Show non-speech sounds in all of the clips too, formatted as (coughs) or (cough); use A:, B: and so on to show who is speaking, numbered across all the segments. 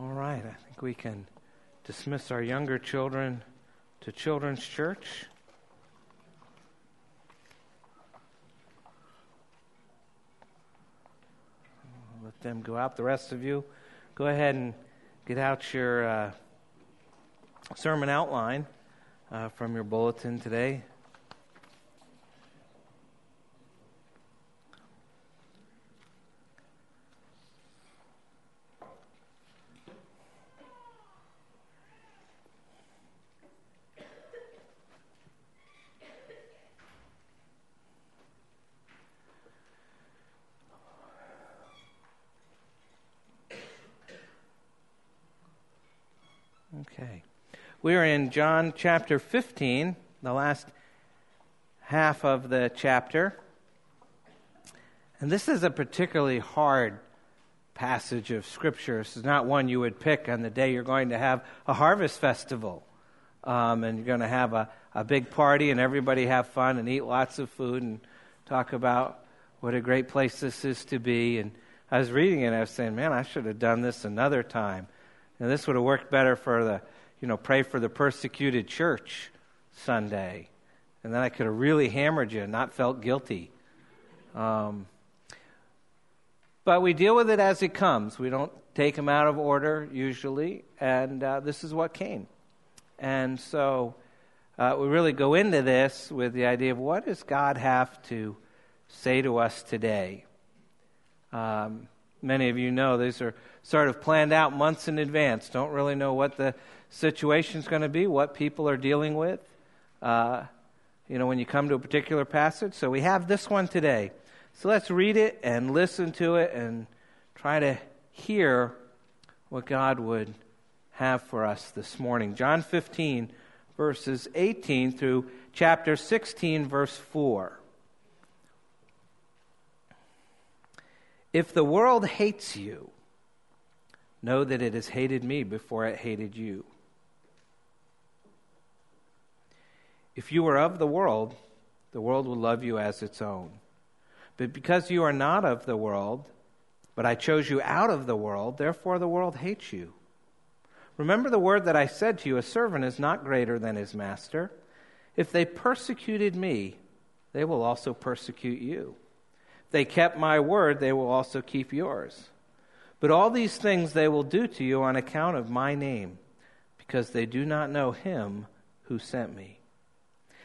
A: All right, I think we can dismiss our younger children to Children's Church. Let them go out. The rest of you, go ahead and get out your uh, sermon outline uh, from your bulletin today. Okay. We are in John chapter 15, the last half of the chapter. And this is a particularly hard passage of Scripture. This is not one you would pick on the day you're going to have a harvest festival. Um, and you're going to have a, a big party and everybody have fun and eat lots of food and talk about what a great place this is to be. And I was reading it and I was saying, man, I should have done this another time. And this would have worked better for the, you know, pray for the persecuted church Sunday. And then I could have really hammered you and not felt guilty. Um, but we deal with it as it comes. We don't take them out of order usually. And uh, this is what came. And so uh, we really go into this with the idea of what does God have to say to us today? Um, many of you know these are sort of planned out months in advance. Don't really know what the situation is going to be, what people are dealing with. Uh, you know, when you come to a particular passage. So we have this one today. So let's read it and listen to it and try to hear what God would have for us this morning. John 15, verses 18 through chapter 16, verse 4. If the world hates you, know that it has hated me before it hated you. If you were of the world, the world would love you as its own. But because you are not of the world, but I chose you out of the world, therefore the world hates you. Remember the word that I said to you a servant is not greater than his master. If they persecuted me, they will also persecute you. If they kept my word, they will also keep yours. But all these things they will do to you on account of my name, because they do not know him who sent me.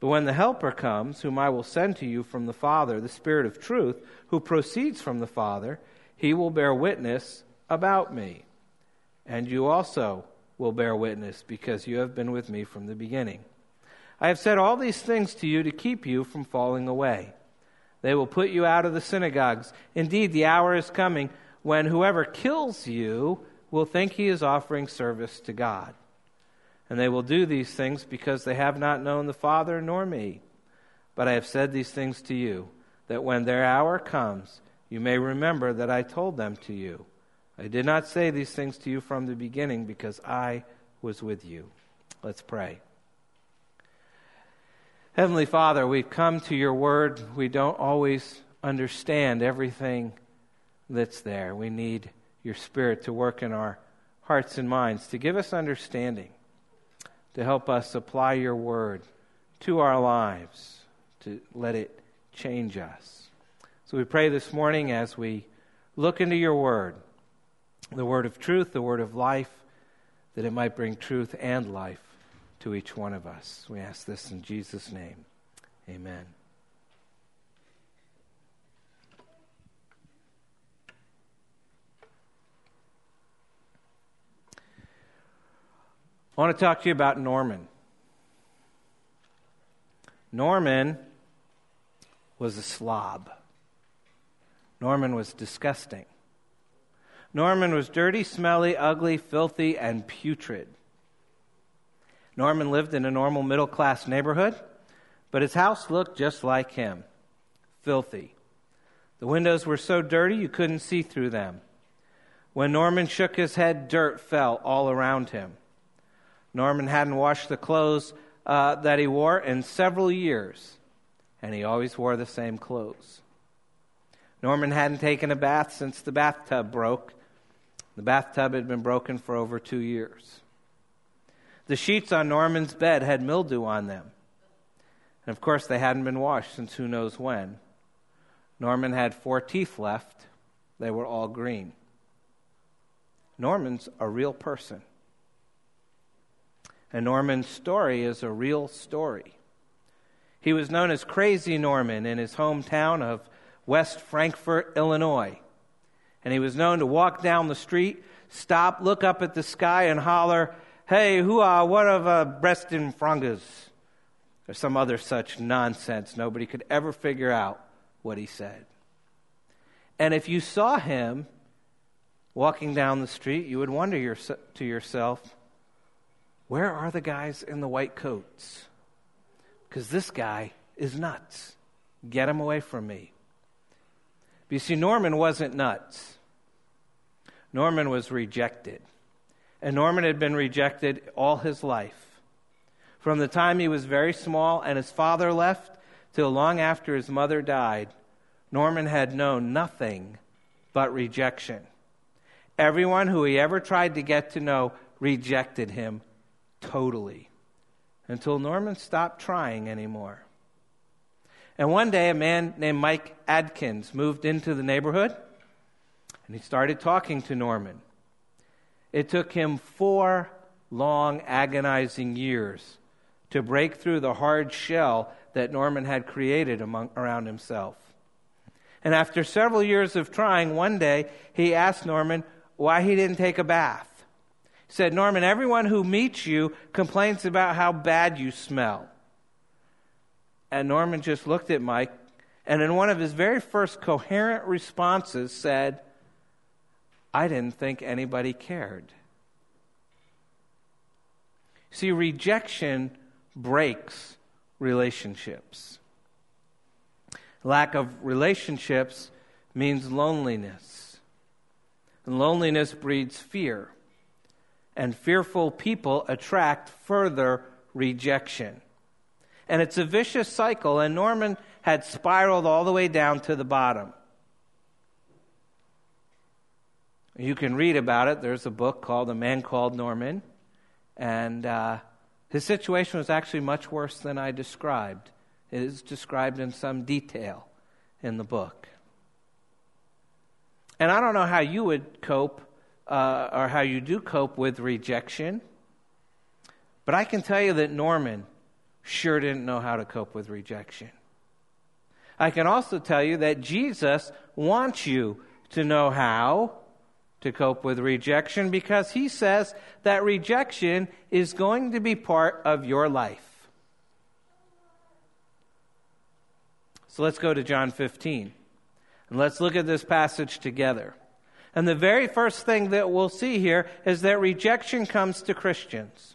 A: But when the Helper comes, whom I will send to you from the Father, the Spirit of truth, who proceeds from the Father, he will bear witness about me. And you also will bear witness, because you have been with me from the beginning. I have said all these things to you to keep you from falling away. They will put you out of the synagogues. Indeed, the hour is coming when whoever kills you will think he is offering service to God. And they will do these things because they have not known the Father nor me. But I have said these things to you, that when their hour comes, you may remember that I told them to you. I did not say these things to you from the beginning because I was with you. Let's pray. Heavenly Father, we've come to your word. We don't always understand everything that's there. We need your Spirit to work in our hearts and minds, to give us understanding to help us apply your word to our lives, to let it change us. So we pray this morning as we look into your word, the word of truth, the word of life, that it might bring truth and life to each one of us. We ask this in Jesus' name. Amen. I want to talk to you about Norman. Norman was a slob. Norman was disgusting. Norman was dirty, smelly, ugly, filthy, and putrid. Norman lived in a normal middle class neighborhood, but his house looked just like him filthy. The windows were so dirty you couldn't see through them. When Norman shook his head, dirt fell all around him. Norman hadn't washed the clothes uh, that he wore in several years, and he always wore the same clothes. Norman hadn't taken a bath since the bathtub broke. The bathtub had been broken for over two years. The sheets on Norman's bed had mildew on them. And of course, they hadn't been washed since who knows when. Norman had four teeth left, they were all green. Norman's a real person. And Norman's story is a real story. He was known as Crazy Norman in his hometown of West Frankfort, Illinois. And he was known to walk down the street, stop, look up at the sky, and holler, Hey, who are what of uh, Breston Frangas? Or some other such nonsense. Nobody could ever figure out what he said. And if you saw him walking down the street, you would wonder your, to yourself, where are the guys in the white coats? Because this guy is nuts. Get him away from me. But you see, Norman wasn't nuts. Norman was rejected. And Norman had been rejected all his life. From the time he was very small and his father left till long after his mother died, Norman had known nothing but rejection. Everyone who he ever tried to get to know rejected him totally until Norman stopped trying anymore. And one day, a man named Mike Adkins moved into the neighborhood and he started talking to Norman. It took him four long, agonizing years to break through the hard shell that Norman had created among, around himself. And after several years of trying, one day he asked Norman why he didn't take a bath said, Norman, everyone who meets you complains about how bad you smell. And Norman just looked at Mike and in one of his very first coherent responses said, I didn't think anybody cared. See, rejection breaks relationships. Lack of relationships means loneliness. And loneliness breeds fear and fearful people attract further rejection. And it's a vicious cycle, and Norman had spiraled all the way down to the bottom. You can read about it. There's a book called A Man Called Norman, and uh, his situation was actually much worse than I described. It is described in some detail in the book. And I don't know how you would cope uh, or how you do cope with rejection. But I can tell you that Norman sure didn't know how to cope with rejection. I can also tell you that Jesus wants you to know how to cope with rejection because he says that rejection is going to be part of your life. So let's go to John 15 and let's look at this passage together. And the very first thing that we'll see here is that rejection comes to Christians.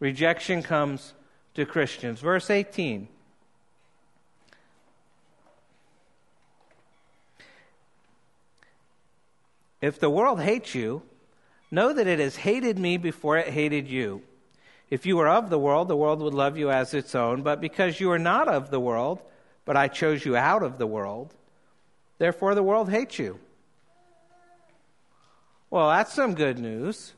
A: Rejection comes to Christians. Verse 18. If the world hates you, know that it has hated me before it hated you. If you were of the world, the world would love you as its own. But because you are not of the world, but I chose you out of the world, therefore the world hates you. Well, that's some good news.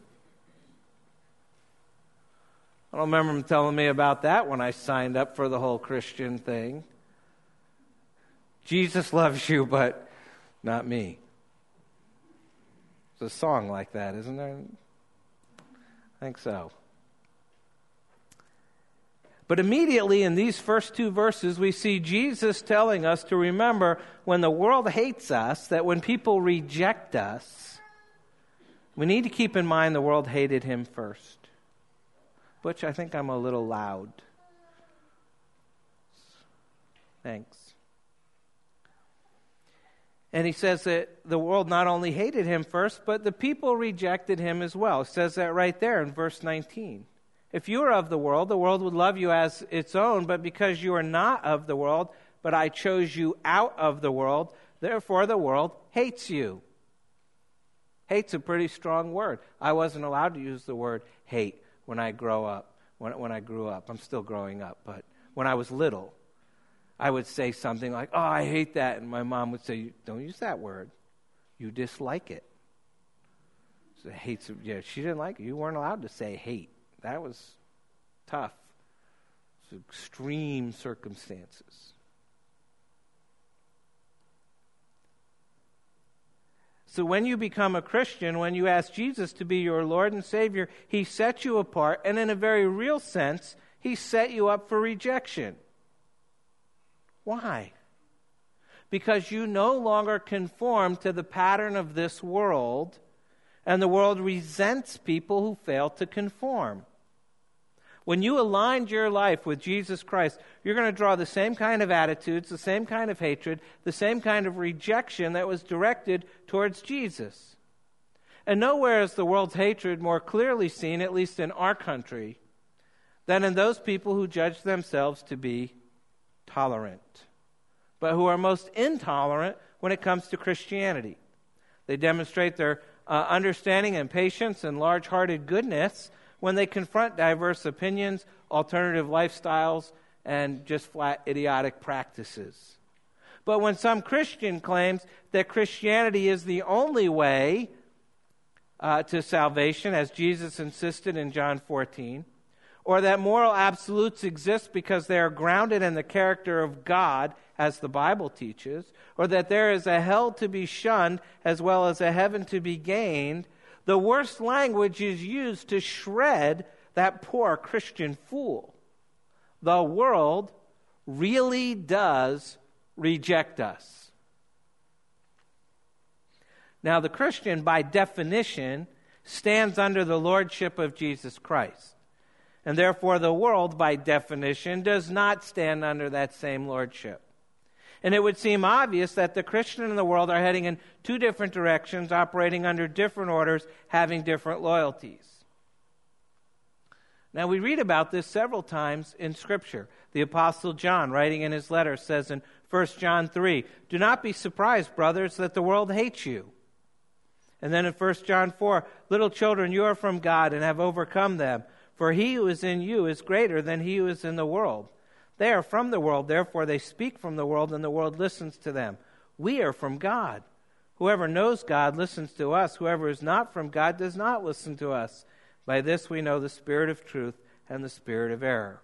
A: I don't remember him telling me about that when I signed up for the whole Christian thing. Jesus loves you, but not me. It's a song like that, isn't there? I think so. But immediately in these first two verses, we see Jesus telling us to remember when the world hates us, that when people reject us, we need to keep in mind the world hated him first. Butch, I think I'm a little loud. Thanks. And he says that the world not only hated him first, but the people rejected him as well. It says that right there in verse 19. If you are of the world, the world would love you as its own, but because you are not of the world, but I chose you out of the world, therefore the world hates you. Hate's a pretty strong word. I wasn't allowed to use the word hate when I grow up. When, when I grew up, I'm still growing up, but when I was little, I would say something like, "Oh, I hate that," and my mom would say, "Don't use that word. You dislike it." So hates. Yeah, she didn't like it. You weren't allowed to say hate. That was tough. It's extreme circumstances. So when you become a Christian, when you ask Jesus to be your Lord and Savior, He sets you apart, and in a very real sense, He set you up for rejection. Why? Because you no longer conform to the pattern of this world, and the world resents people who fail to conform. When you aligned your life with Jesus Christ, you're going to draw the same kind of attitudes, the same kind of hatred, the same kind of rejection that was directed towards Jesus. And nowhere is the world's hatred more clearly seen, at least in our country, than in those people who judge themselves to be tolerant, but who are most intolerant when it comes to Christianity. They demonstrate their uh, understanding and patience and large hearted goodness when they confront diverse opinions, alternative lifestyles, and just flat idiotic practices. But when some Christian claims that Christianity is the only way uh, to salvation, as Jesus insisted in John 14, or that moral absolutes exist because they are grounded in the character of God, as the Bible teaches, or that there is a hell to be shunned as well as a heaven to be gained, the worst language is used to shred that poor Christian fool. The world really does reject us. Now, the Christian, by definition, stands under the lordship of Jesus Christ. And therefore, the world, by definition, does not stand under that same lordship. And it would seem obvious that the Christian and the world are heading in two different directions, operating under different orders, having different loyalties. Now, we read about this several times in Scripture. The Apostle John, writing in his letter, says in 1 John 3 Do not be surprised, brothers, that the world hates you. And then in 1 John 4 Little children, you are from God and have overcome them, for he who is in you is greater than he who is in the world. They are from the world, therefore they speak from the world, and the world listens to them. We are from God. Whoever knows God listens to us. Whoever is not from God does not listen to us. By this we know the spirit of truth and the spirit of error.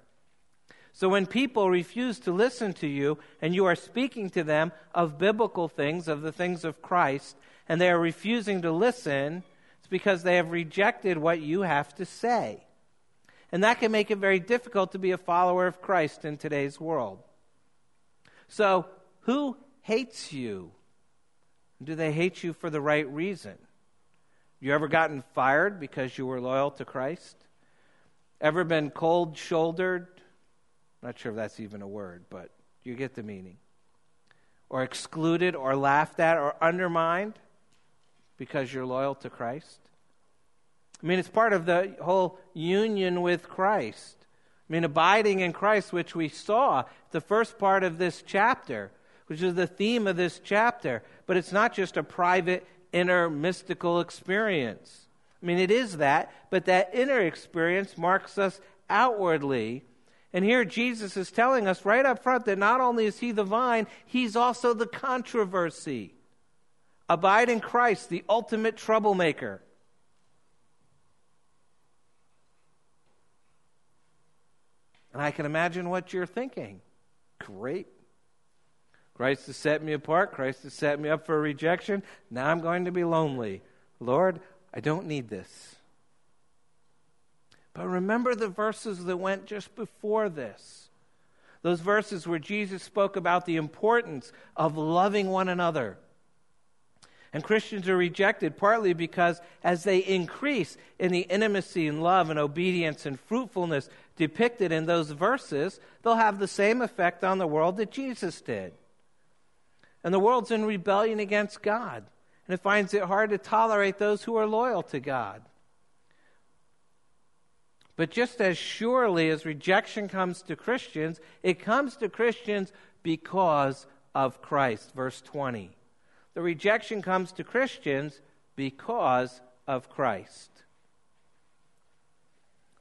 A: So when people refuse to listen to you and you are speaking to them of biblical things, of the things of Christ, and they are refusing to listen, it's because they have rejected what you have to say. And that can make it very difficult to be a follower of Christ in today's world. So, who hates you? Do they hate you for the right reason? You ever gotten fired because you were loyal to Christ? Ever been cold shouldered? Not sure if that's even a word, but you get the meaning. Or excluded or laughed at or undermined because you're loyal to Christ? I mean, it's part of the whole union with Christ. I mean, abiding in Christ, which we saw the first part of this chapter, which is the theme of this chapter. But it's not just a private, inner, mystical experience. I mean, it is that, but that inner experience marks us outwardly. And here Jesus is telling us right up front that not only is he the vine, he's also the controversy. Abide in Christ, the ultimate troublemaker. And I can imagine what you're thinking. Great. Christ has set me apart. Christ has set me up for rejection. Now I'm going to be lonely. Lord, I don't need this. But remember the verses that went just before this. Those verses where Jesus spoke about the importance of loving one another and Christians are rejected partly because as they increase in the intimacy and love and obedience and fruitfulness depicted in those verses, they'll have the same effect on the world that Jesus did. And the world's in rebellion against God, and it finds it hard to tolerate those who are loyal to God. But just as surely as rejection comes to Christians, it comes to Christians because of Christ. Verse 20. The rejection comes to Christians because of Christ.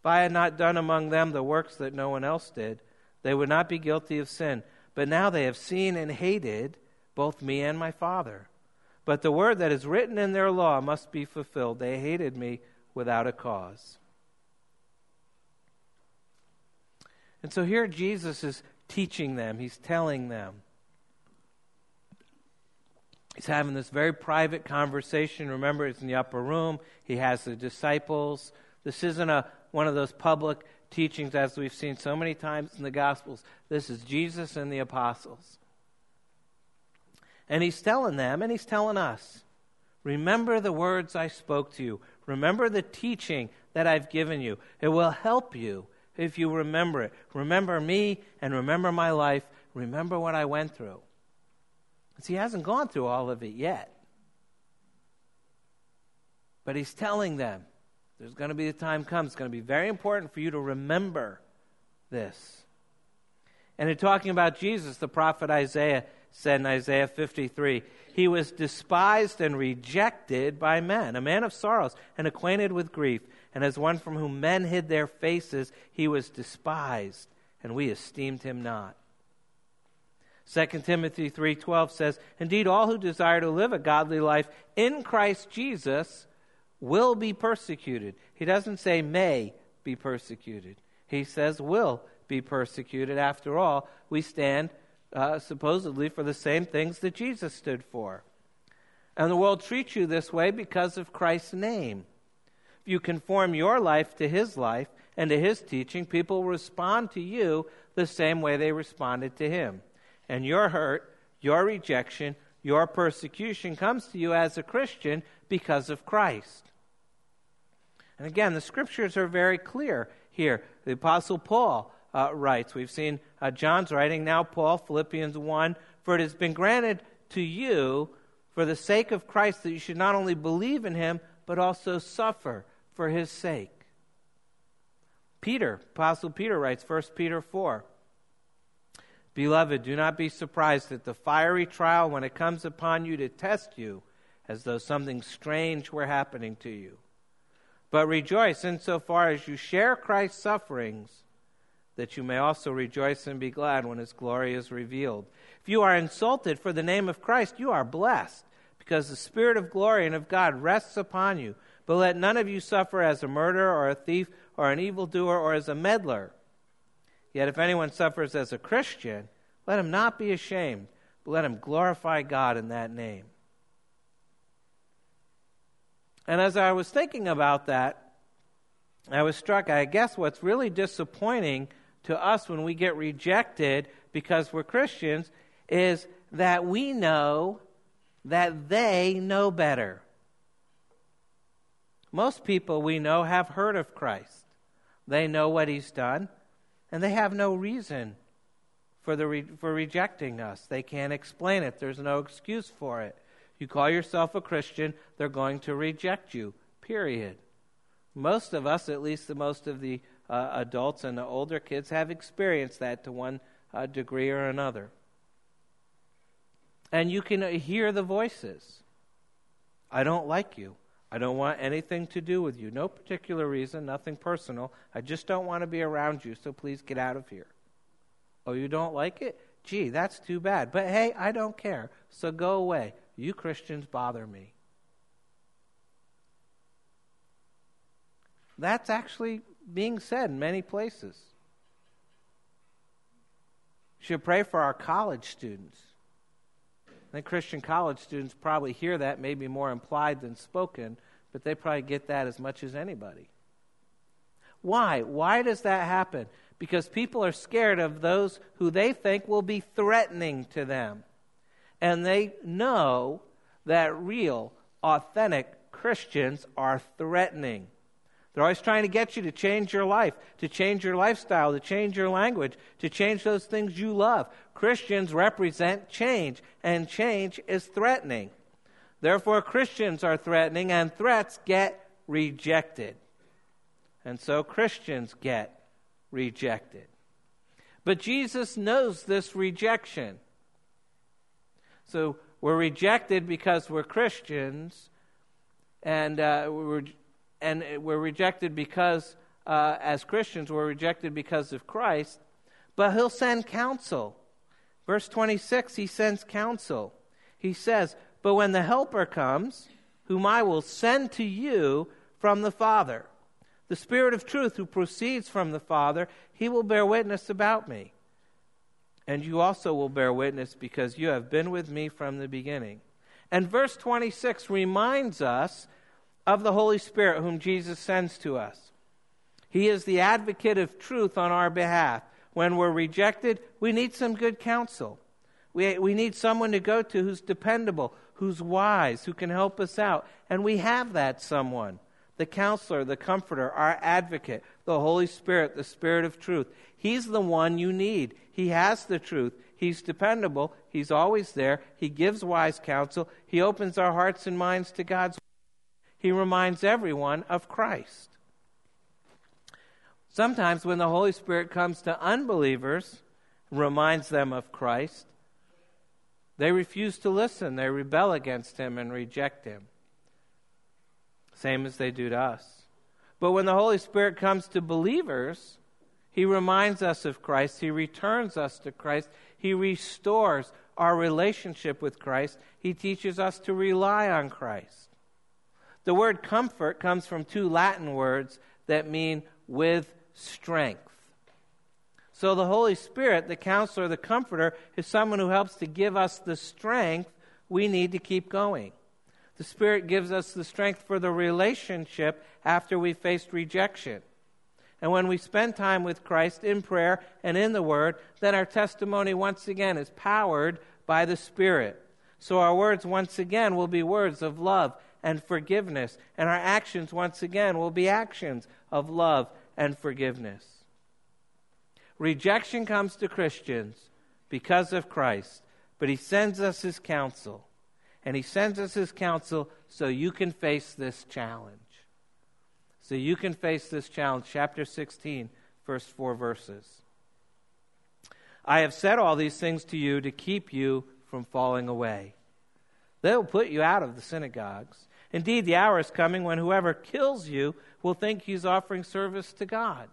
A: If I had not done among them the works that no one else did, they would not be guilty of sin. But now they have seen and hated both me and my Father. But the word that is written in their law must be fulfilled. They hated me without a cause. And so here Jesus is teaching them, he's telling them. He's having this very private conversation. Remember, it's in the upper room. He has the disciples. This isn't a, one of those public teachings as we've seen so many times in the Gospels. This is Jesus and the apostles. And he's telling them, and he's telling us remember the words I spoke to you, remember the teaching that I've given you. It will help you if you remember it. Remember me and remember my life. Remember what I went through. See, he hasn't gone through all of it yet. But he's telling them there's going to be a time comes. It's going to be very important for you to remember this. And in talking about Jesus, the prophet Isaiah said in Isaiah 53 He was despised and rejected by men, a man of sorrows and acquainted with grief. And as one from whom men hid their faces, he was despised, and we esteemed him not. 2 Timothy 3:12 says, "Indeed all who desire to live a godly life in Christ Jesus will be persecuted." He doesn't say may be persecuted. He says will be persecuted. After all, we stand uh, supposedly for the same things that Jesus stood for. And the world treats you this way because of Christ's name. If you conform your life to his life and to his teaching, people will respond to you the same way they responded to him and your hurt, your rejection, your persecution comes to you as a Christian because of Christ. And again, the scriptures are very clear here. The Apostle Paul uh, writes, we've seen uh, John's writing, now Paul, Philippians 1 For it has been granted to you for the sake of Christ that you should not only believe in him, but also suffer for his sake. Peter, Apostle Peter writes, 1 Peter 4 Beloved, do not be surprised at the fiery trial when it comes upon you to test you, as though something strange were happening to you. But rejoice insofar as you share Christ's sufferings, that you may also rejoice and be glad when his glory is revealed. If you are insulted for the name of Christ, you are blessed, because the Spirit of glory and of God rests upon you. But let none of you suffer as a murderer or a thief or an evildoer or as a meddler. Yet if anyone suffers as a Christian, let him not be ashamed, but let him glorify God in that name. And as I was thinking about that, I was struck, I guess what's really disappointing to us when we get rejected because we're Christians is that we know that they know better. Most people we know have heard of Christ. They know what he's done. And they have no reason for, the re- for rejecting us. They can't explain it, there's no excuse for it. You call yourself a Christian, they're going to reject you, period. Most of us, at least the most of the uh, adults and the older kids, have experienced that to one uh, degree or another. And you can uh, hear the voices. I don't like you. I don't want anything to do with you. No particular reason, nothing personal. I just don't want to be around you, so please get out of here. Oh, you don't like it? Gee, that's too bad. But hey, I don't care, so go away. You Christians bother me. That's actually being said in many places. Should pray for our college students. I think Christian college students probably hear that, maybe more implied than spoken, but they probably get that as much as anybody. Why? Why does that happen? because people are scared of those who they think will be threatening to them. And they know that real, authentic Christians are threatening. They're always trying to get you to change your life, to change your lifestyle, to change your language, to change those things you love. Christians represent change, and change is threatening. Therefore, Christians are threatening, and threats get rejected. And so Christians get rejected. But Jesus knows this rejection. So we're rejected because we're Christians, and uh, we're and we're rejected because, uh, as Christians, we're rejected because of Christ, but he'll send counsel. Verse 26, he sends counsel. He says, But when the Helper comes, whom I will send to you from the Father, the Spirit of truth who proceeds from the Father, he will bear witness about me. And you also will bear witness because you have been with me from the beginning. And verse 26 reminds us of the Holy Spirit whom Jesus sends to us. He is the advocate of truth on our behalf. When we're rejected, we need some good counsel. We, we need someone to go to who's dependable, who's wise, who can help us out. And we have that someone the counselor, the comforter, our advocate, the Holy Spirit, the Spirit of truth. He's the one you need. He has the truth. He's dependable. He's always there. He gives wise counsel. He opens our hearts and minds to God's he reminds everyone of Christ. Sometimes when the Holy Spirit comes to unbelievers, reminds them of Christ, they refuse to listen. They rebel against him and reject him. Same as they do to us. But when the Holy Spirit comes to believers, he reminds us of Christ. He returns us to Christ. He restores our relationship with Christ. He teaches us to rely on Christ. The word comfort comes from two Latin words that mean with strength. So the Holy Spirit, the counselor, the comforter, is someone who helps to give us the strength we need to keep going. The Spirit gives us the strength for the relationship after we faced rejection. And when we spend time with Christ in prayer and in the Word, then our testimony once again is powered by the Spirit. So our words once again will be words of love and forgiveness. And our actions, once again, will be actions of love and forgiveness. Rejection comes to Christians because of Christ, but He sends us His counsel. And He sends us His counsel so you can face this challenge. So you can face this challenge. Chapter 16, first four verses. I have said all these things to you to keep you from falling away. They will put you out of the synagogues. Indeed, the hour is coming when whoever kills you will think he's offering service to God.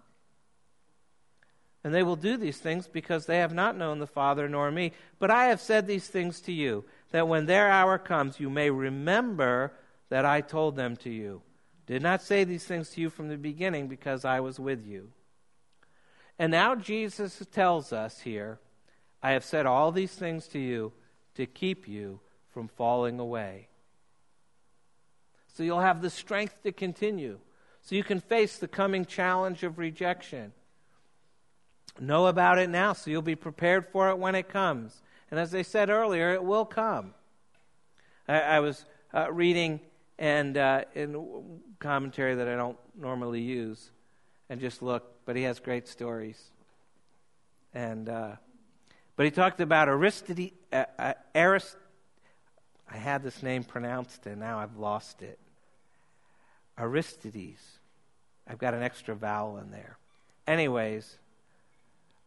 A: And they will do these things because they have not known the Father nor me. But I have said these things to you, that when their hour comes, you may remember that I told them to you. Did not say these things to you from the beginning because I was with you. And now Jesus tells us here, I have said all these things to you to keep you from falling away so you'll have the strength to continue, so you can face the coming challenge of rejection. Know about it now, so you'll be prepared for it when it comes. And as I said earlier, it will come. I, I was uh, reading and uh, in commentary that I don't normally use, and just look, but he has great stories. And uh, but he talked about Aristides. Uh, uh, Arist- I had this name pronounced, and now I've lost it. Aristides. I've got an extra vowel in there. Anyways,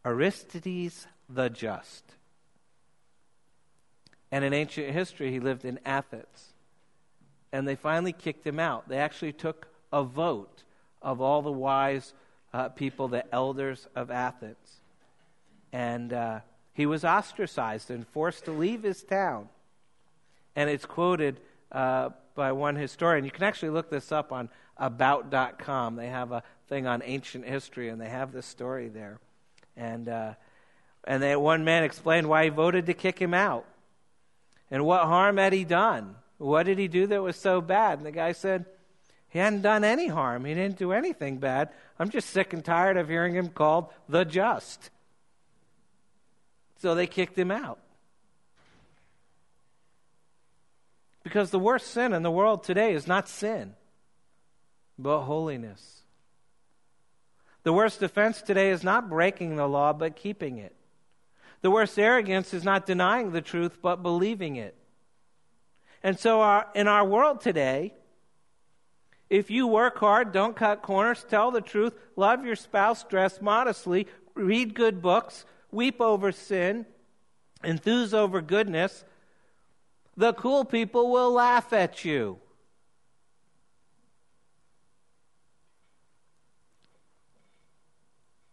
A: Aristides the Just. And in ancient history, he lived in Athens. And they finally kicked him out. They actually took a vote of all the wise uh, people, the elders of Athens. And uh, he was ostracized and forced to leave his town. And it's quoted uh, by one historian. You can actually look this up on about.com. They have a thing on ancient history, and they have this story there. And, uh, and they, one man explained why he voted to kick him out. And what harm had he done? What did he do that was so bad? And the guy said, He hadn't done any harm. He didn't do anything bad. I'm just sick and tired of hearing him called the just. So they kicked him out. Because the worst sin in the world today is not sin, but holiness. The worst offense today is not breaking the law, but keeping it. The worst arrogance is not denying the truth, but believing it. And so, our, in our world today, if you work hard, don't cut corners, tell the truth, love your spouse, dress modestly, read good books, weep over sin, enthuse over goodness, the cool people will laugh at you.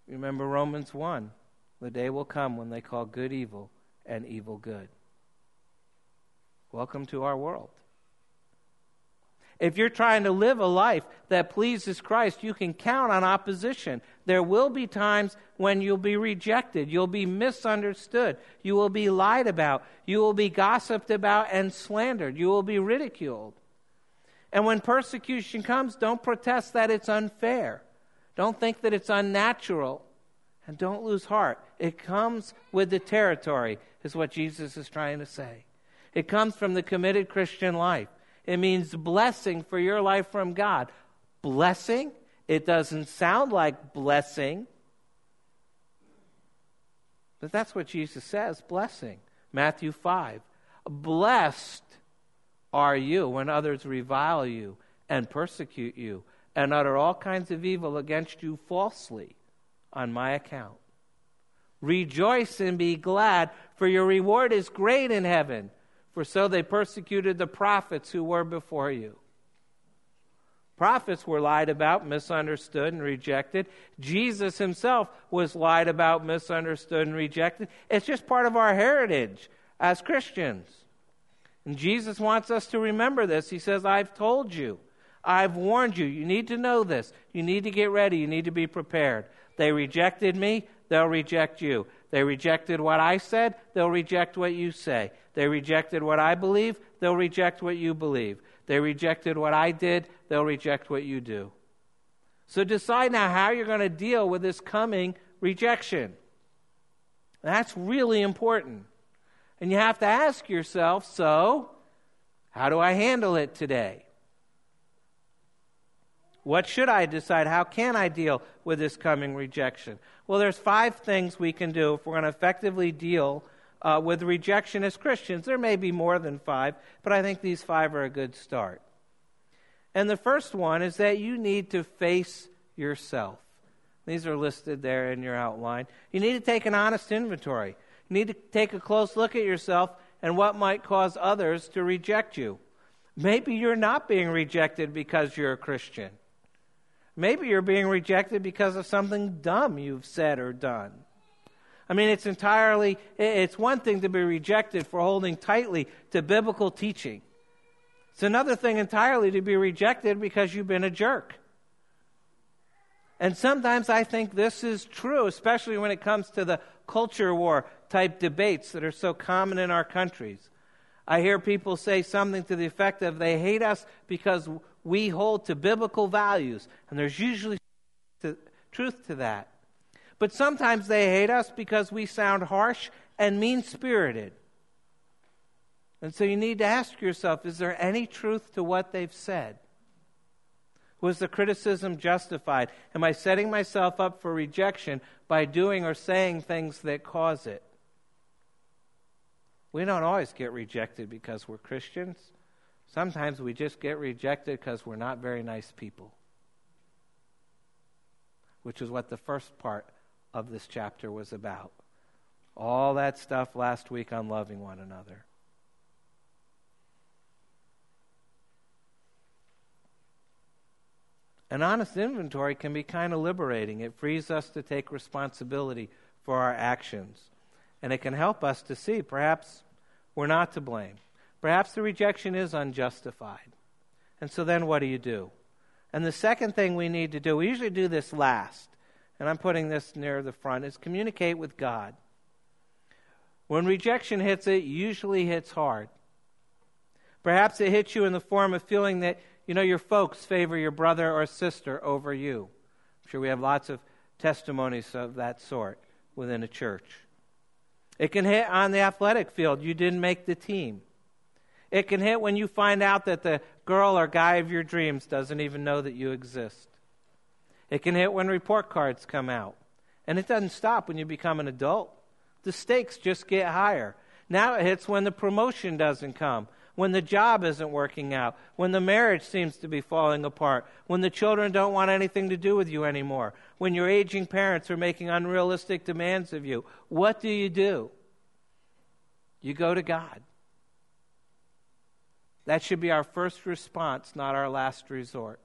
A: Remember Romans 1 the day will come when they call good evil and evil good. Welcome to our world. If you're trying to live a life that pleases Christ, you can count on opposition. There will be times when you'll be rejected, you'll be misunderstood, you will be lied about, you will be gossiped about and slandered, you will be ridiculed. And when persecution comes, don't protest that it's unfair. Don't think that it's unnatural. And don't lose heart. It comes with the territory, is what Jesus is trying to say. It comes from the committed Christian life. It means blessing for your life from God. Blessing? It doesn't sound like blessing, but that's what Jesus says blessing. Matthew 5. Blessed are you when others revile you and persecute you and utter all kinds of evil against you falsely on my account. Rejoice and be glad, for your reward is great in heaven, for so they persecuted the prophets who were before you. Prophets were lied about, misunderstood, and rejected. Jesus himself was lied about, misunderstood, and rejected. It's just part of our heritage as Christians. And Jesus wants us to remember this. He says, I've told you, I've warned you. You need to know this. You need to get ready. You need to be prepared. They rejected me, they'll reject you. They rejected what I said, they'll reject what you say. They rejected what I believe, they'll reject what you believe. They rejected what I did, they'll reject what you do. So decide now how you're going to deal with this coming rejection. That's really important. And you have to ask yourself so, how do I handle it today? What should I decide? How can I deal with this coming rejection? Well, there's five things we can do if we're going to effectively deal uh, with rejection as Christians. There may be more than five, but I think these five are a good start. And the first one is that you need to face yourself. These are listed there in your outline. You need to take an honest inventory. You need to take a close look at yourself and what might cause others to reject you. Maybe you're not being rejected because you're a Christian. Maybe you're being rejected because of something dumb you've said or done. I mean, it's entirely, it's one thing to be rejected for holding tightly to biblical teaching. It's another thing entirely to be rejected because you've been a jerk. And sometimes I think this is true, especially when it comes to the culture war type debates that are so common in our countries. I hear people say something to the effect of they hate us because we hold to biblical values, and there's usually truth to that. But sometimes they hate us because we sound harsh and mean spirited. And so you need to ask yourself is there any truth to what they've said? Was the criticism justified? Am I setting myself up for rejection by doing or saying things that cause it? We don't always get rejected because we're Christians. Sometimes we just get rejected because we're not very nice people, which is what the first part of this chapter was about. All that stuff last week on loving one another. An honest inventory can be kind of liberating. It frees us to take responsibility for our actions. And it can help us to see perhaps we're not to blame. Perhaps the rejection is unjustified. And so then what do you do? And the second thing we need to do, we usually do this last, and I'm putting this near the front, is communicate with God. When rejection hits, it usually hits hard. Perhaps it hits you in the form of feeling that you know, your folks favor your brother or sister over you. I'm sure we have lots of testimonies of that sort within a church. It can hit on the athletic field. You didn't make the team. It can hit when you find out that the girl or guy of your dreams doesn't even know that you exist. It can hit when report cards come out. And it doesn't stop when you become an adult. The stakes just get higher. Now it hits when the promotion doesn't come, when the job isn't working out, when the marriage seems to be falling apart, when the children don't want anything to do with you anymore, when your aging parents are making unrealistic demands of you. What do you do? You go to God. That should be our first response, not our last resort.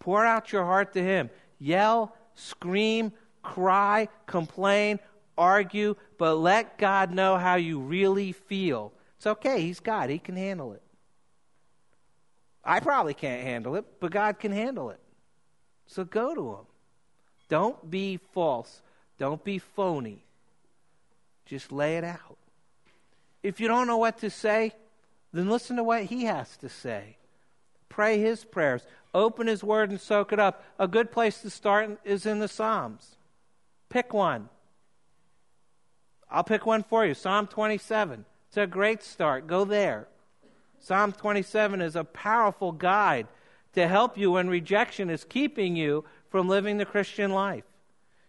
A: Pour out your heart to Him. Yell, scream, cry, complain, argue, but let God know how you really feel. It's okay, He's God, He can handle it. I probably can't handle it, but God can handle it. So go to Him. Don't be false, don't be phony. Just lay it out. If you don't know what to say, then listen to what He has to say. Pray His prayers. Open His Word and soak it up. A good place to start is in the Psalms. Pick one. I'll pick one for you Psalm 27. It's a great start. Go there. Psalm 27 is a powerful guide to help you when rejection is keeping you from living the Christian life.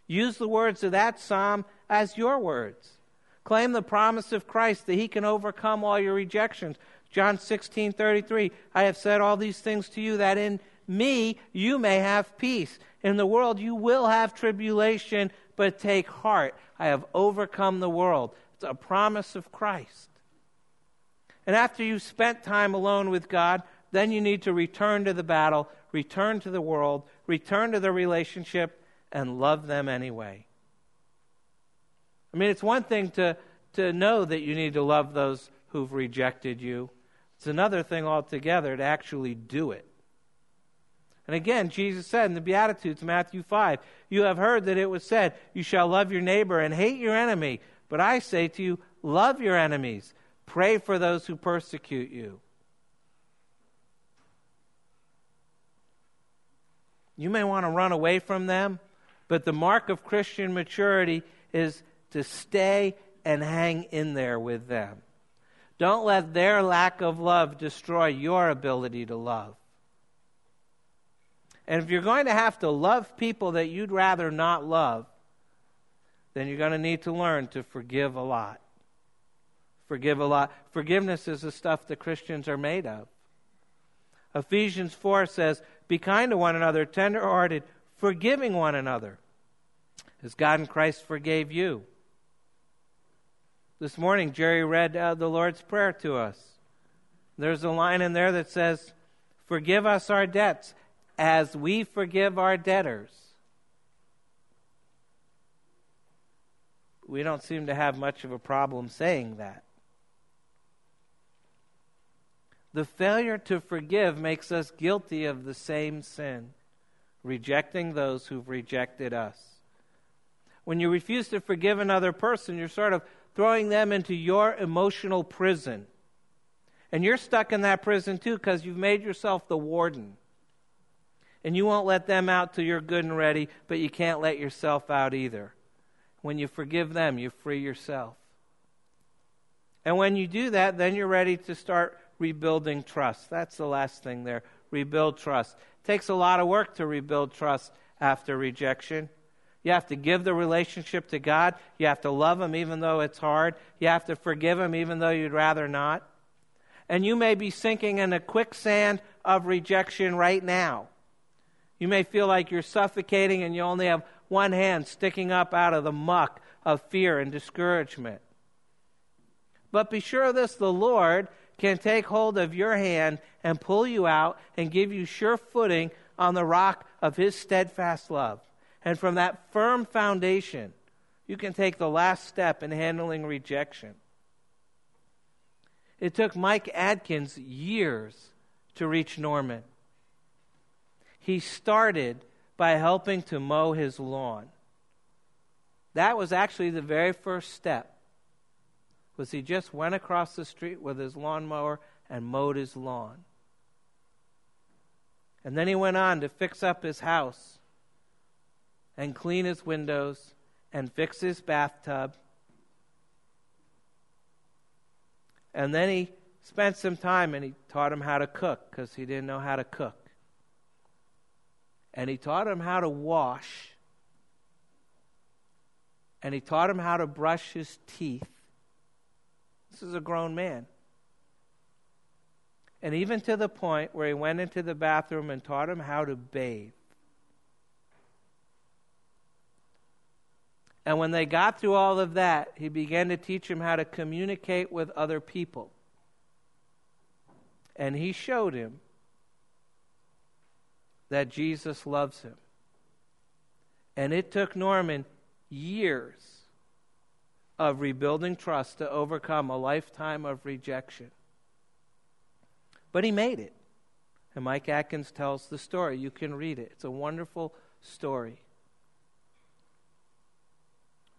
A: Use the words of that psalm as your words. Claim the promise of Christ that he can overcome all your rejections. John 16, 33, I have said all these things to you that in me you may have peace. In the world you will have tribulation, but take heart. I have overcome the world. It's a promise of Christ. And after you've spent time alone with God, then you need to return to the battle, return to the world, return to the relationship, and love them anyway. I mean, it's one thing to, to know that you need to love those who've rejected you, it's another thing altogether to actually do it. And again, Jesus said in the Beatitudes, Matthew 5, You have heard that it was said, You shall love your neighbor and hate your enemy. But I say to you, love your enemies, pray for those who persecute you. You may want to run away from them, but the mark of Christian maturity is to stay and hang in there with them. Don't let their lack of love destroy your ability to love. And if you're going to have to love people that you'd rather not love, then you're going to need to learn to forgive a lot. Forgive a lot. Forgiveness is the stuff that Christians are made of. Ephesians 4 says, Be kind to one another, tenderhearted, forgiving one another, as God in Christ forgave you. This morning, Jerry read uh, the Lord's Prayer to us. There's a line in there that says, Forgive us our debts as we forgive our debtors. We don't seem to have much of a problem saying that. The failure to forgive makes us guilty of the same sin, rejecting those who've rejected us. When you refuse to forgive another person, you're sort of throwing them into your emotional prison. And you're stuck in that prison too because you've made yourself the warden. And you won't let them out till you're good and ready, but you can't let yourself out either. When you forgive them, you free yourself. And when you do that, then you're ready to start rebuilding trust. That's the last thing there. Rebuild trust. Takes a lot of work to rebuild trust after rejection. You have to give the relationship to God. You have to love Him even though it's hard. You have to forgive Him even though you'd rather not. And you may be sinking in a quicksand of rejection right now. You may feel like you're suffocating and you only have one hand sticking up out of the muck of fear and discouragement. But be sure of this the Lord can take hold of your hand and pull you out and give you sure footing on the rock of His steadfast love. And from that firm foundation, you can take the last step in handling rejection. It took Mike Adkins years to reach Norman. He started by helping to mow his lawn. That was actually the very first step. Was he just went across the street with his lawnmower and mowed his lawn. And then he went on to fix up his house and clean his windows and fix his bathtub. And then he spent some time and he taught him how to cook because he didn't know how to cook. And he taught him how to wash. And he taught him how to brush his teeth. This is a grown man. And even to the point where he went into the bathroom and taught him how to bathe. And when they got through all of that, he began to teach him how to communicate with other people. And he showed him that Jesus loves him. And it took Norman years of rebuilding trust to overcome a lifetime of rejection. But he made it. And Mike Adkins tells the story. You can read it, it's a wonderful story.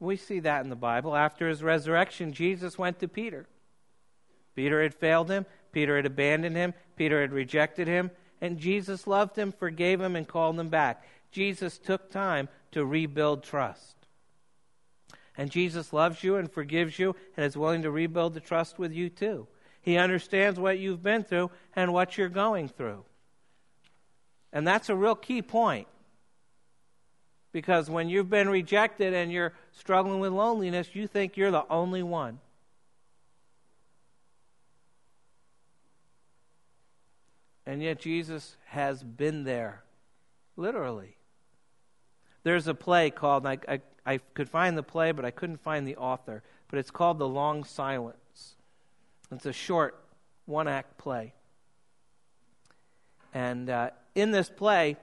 A: We see that in the Bible. After his resurrection, Jesus went to Peter. Peter had failed him, Peter had abandoned him, Peter had rejected him, and Jesus loved him, forgave him, and called him back. Jesus took time to rebuild trust. And Jesus loves you and forgives you and is willing to rebuild the trust with you too. He understands what you've been through and what you're going through. And that's a real key point. Because when you've been rejected and you're struggling with loneliness, you think you're the only one. And yet Jesus has been there, literally. There's a play called, I, I, I could find the play, but I couldn't find the author, but it's called The Long Silence. It's a short one act play. And uh, in this play,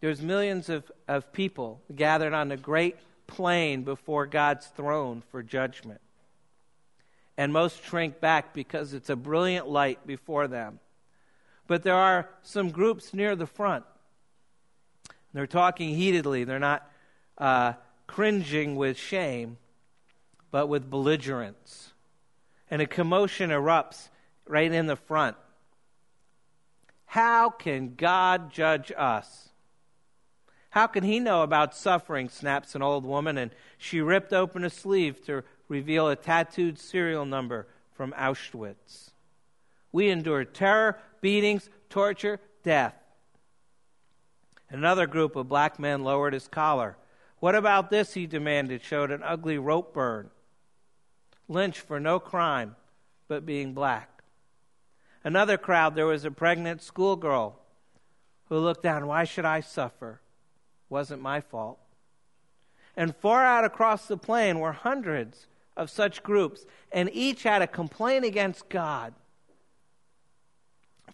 A: there's millions of, of people gathered on the great plain before God's throne for judgment. And most shrink back because it's a brilliant light before them. But there are some groups near the front. They're talking heatedly. They're not uh, cringing with shame, but with belligerence. And a commotion erupts right in the front. How can God judge us? How can he know about suffering? snaps an old woman, and she ripped open a sleeve to reveal a tattooed serial number from Auschwitz. We endured terror, beatings, torture, death. Another group of black men lowered his collar. What about this? he demanded, showed an ugly rope burn. Lynched for no crime but being black. Another crowd, there was a pregnant schoolgirl who looked down. Why should I suffer? Wasn't my fault. And far out across the plain were hundreds of such groups, and each had a complaint against God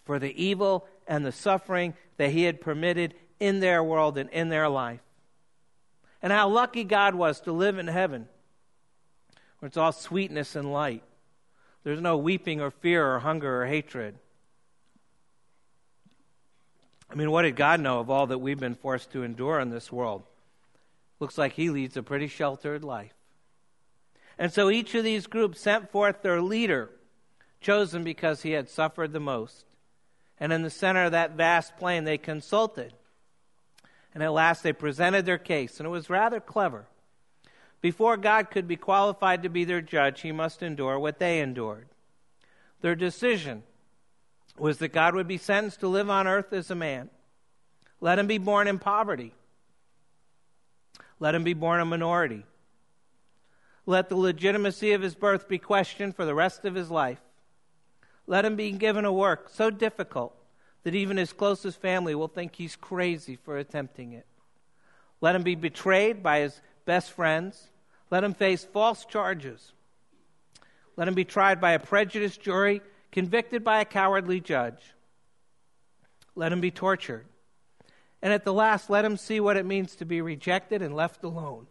A: for the evil and the suffering that he had permitted in their world and in their life. And how lucky God was to live in heaven, where it's all sweetness and light. There's no weeping or fear or hunger or hatred. I mean, what did God know of all that we've been forced to endure in this world? Looks like He leads a pretty sheltered life. And so each of these groups sent forth their leader, chosen because he had suffered the most. And in the center of that vast plain, they consulted. And at last, they presented their case, and it was rather clever. Before God could be qualified to be their judge, he must endure what they endured. Their decision was that God would be sentenced to live on earth as a man. Let him be born in poverty. Let him be born a minority. Let the legitimacy of his birth be questioned for the rest of his life. Let him be given a work so difficult that even his closest family will think he's crazy for attempting it. Let him be betrayed by his best friends. Let him face false charges. Let him be tried by a prejudiced jury, convicted by a cowardly judge. Let him be tortured. And at the last, let him see what it means to be rejected and left alone.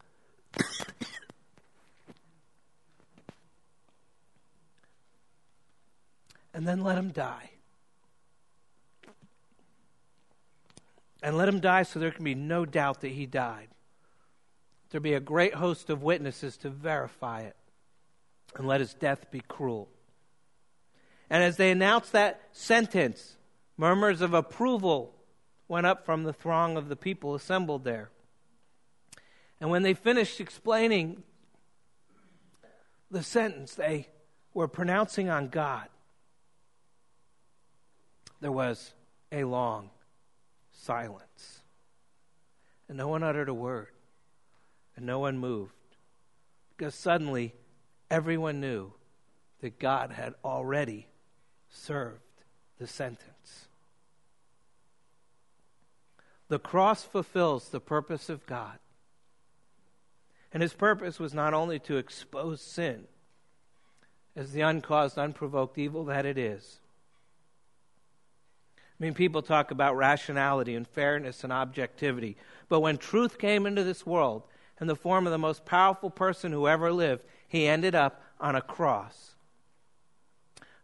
A: (coughs) and then let him die. And let him die so there can be no doubt that he died. There be a great host of witnesses to verify it. And let his death be cruel. And as they announced that sentence, murmurs of approval went up from the throng of the people assembled there. And when they finished explaining the sentence they were pronouncing on God, there was a long silence. And no one uttered a word, and no one moved, because suddenly everyone knew that God had already served the sentence. The cross fulfills the purpose of God. And his purpose was not only to expose sin as the uncaused, unprovoked evil that it is. I mean, people talk about rationality and fairness and objectivity. But when truth came into this world in the form of the most powerful person who ever lived, he ended up on a cross.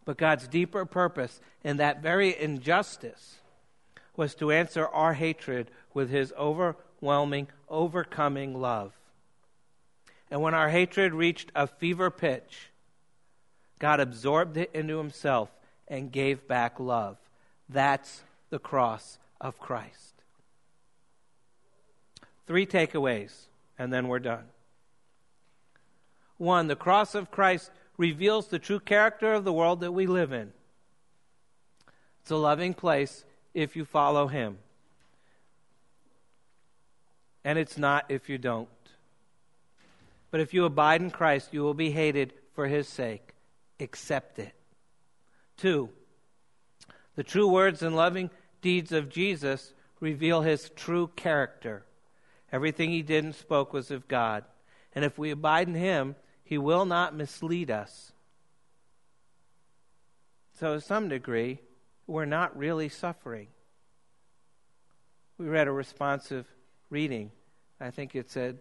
A: But God's deeper purpose in that very injustice was to answer our hatred with his overwhelming, overcoming love. And when our hatred reached a fever pitch, God absorbed it into himself and gave back love. That's the cross of Christ. Three takeaways, and then we're done. One, the cross of Christ reveals the true character of the world that we live in. It's a loving place if you follow Him. And it's not if you don't. But if you abide in Christ, you will be hated for His sake. Accept it. Two, the true words and loving deeds of Jesus reveal His true character. Everything He did and spoke was of God. And if we abide in Him, He will not mislead us. So, to some degree, we're not really suffering. We read a responsive reading. I think it said,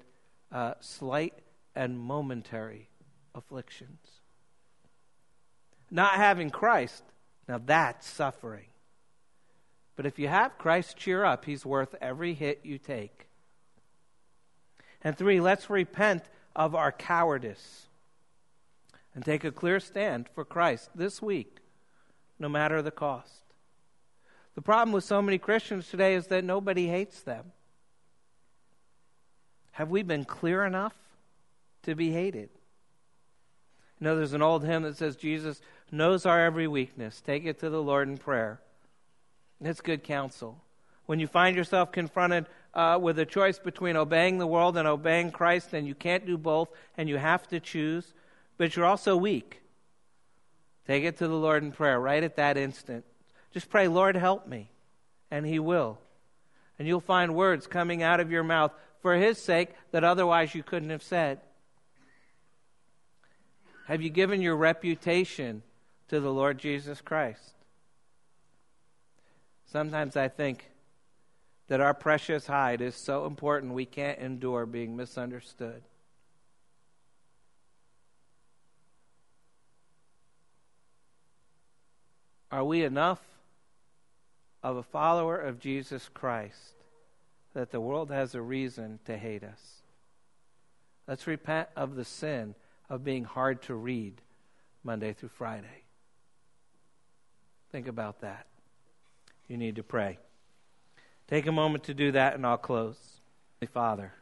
A: uh, slight and momentary afflictions. Not having Christ, now that's suffering. But if you have Christ, cheer up. He's worth every hit you take. And three, let's repent of our cowardice and take a clear stand for Christ this week, no matter the cost. The problem with so many Christians today is that nobody hates them. Have we been clear enough to be hated? You know, there's an old hymn that says, Jesus knows our every weakness. Take it to the Lord in prayer. It's good counsel. When you find yourself confronted uh, with a choice between obeying the world and obeying Christ, and you can't do both, and you have to choose, but you're also weak, take it to the Lord in prayer right at that instant. Just pray, Lord, help me. And He will. And you'll find words coming out of your mouth for His sake that otherwise you couldn't have said. Have you given your reputation to the Lord Jesus Christ? Sometimes I think that our precious hide is so important we can't endure being misunderstood. Are we enough of a follower of Jesus Christ that the world has a reason to hate us. Let's repent of the sin of being hard to read Monday through Friday. Think about that. You need to pray. Take a moment to do that, and I'll close. Father,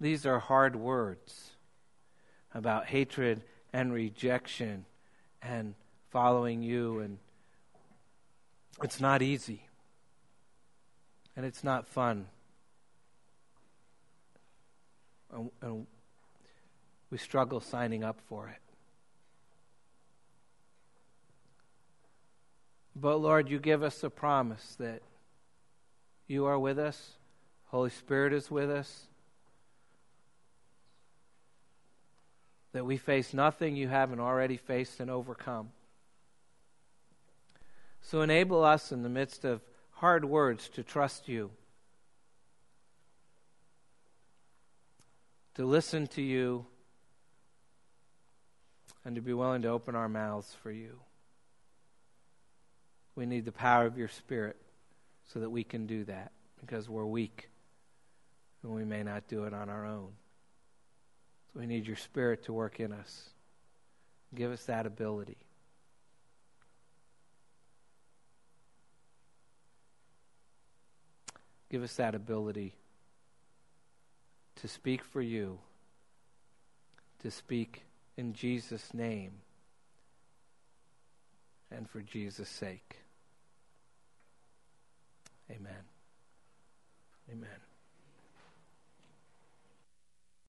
A: these are hard words about hatred and rejection and following you and it's not easy. And it's not fun. And, we struggle signing up for it. But Lord, you give us the promise that you are with us, Holy Spirit is with us, that we face nothing you haven't already faced and overcome. So enable us in the midst of hard words to trust you, to listen to you, and to be willing to open our mouths for you. We need the power of your Spirit so that we can do that because we're weak and we may not do it on our own. So we need your Spirit to work in us. Give us that ability. Give us that ability to speak for you, to speak in Jesus' name, and for Jesus' sake. Amen. Amen.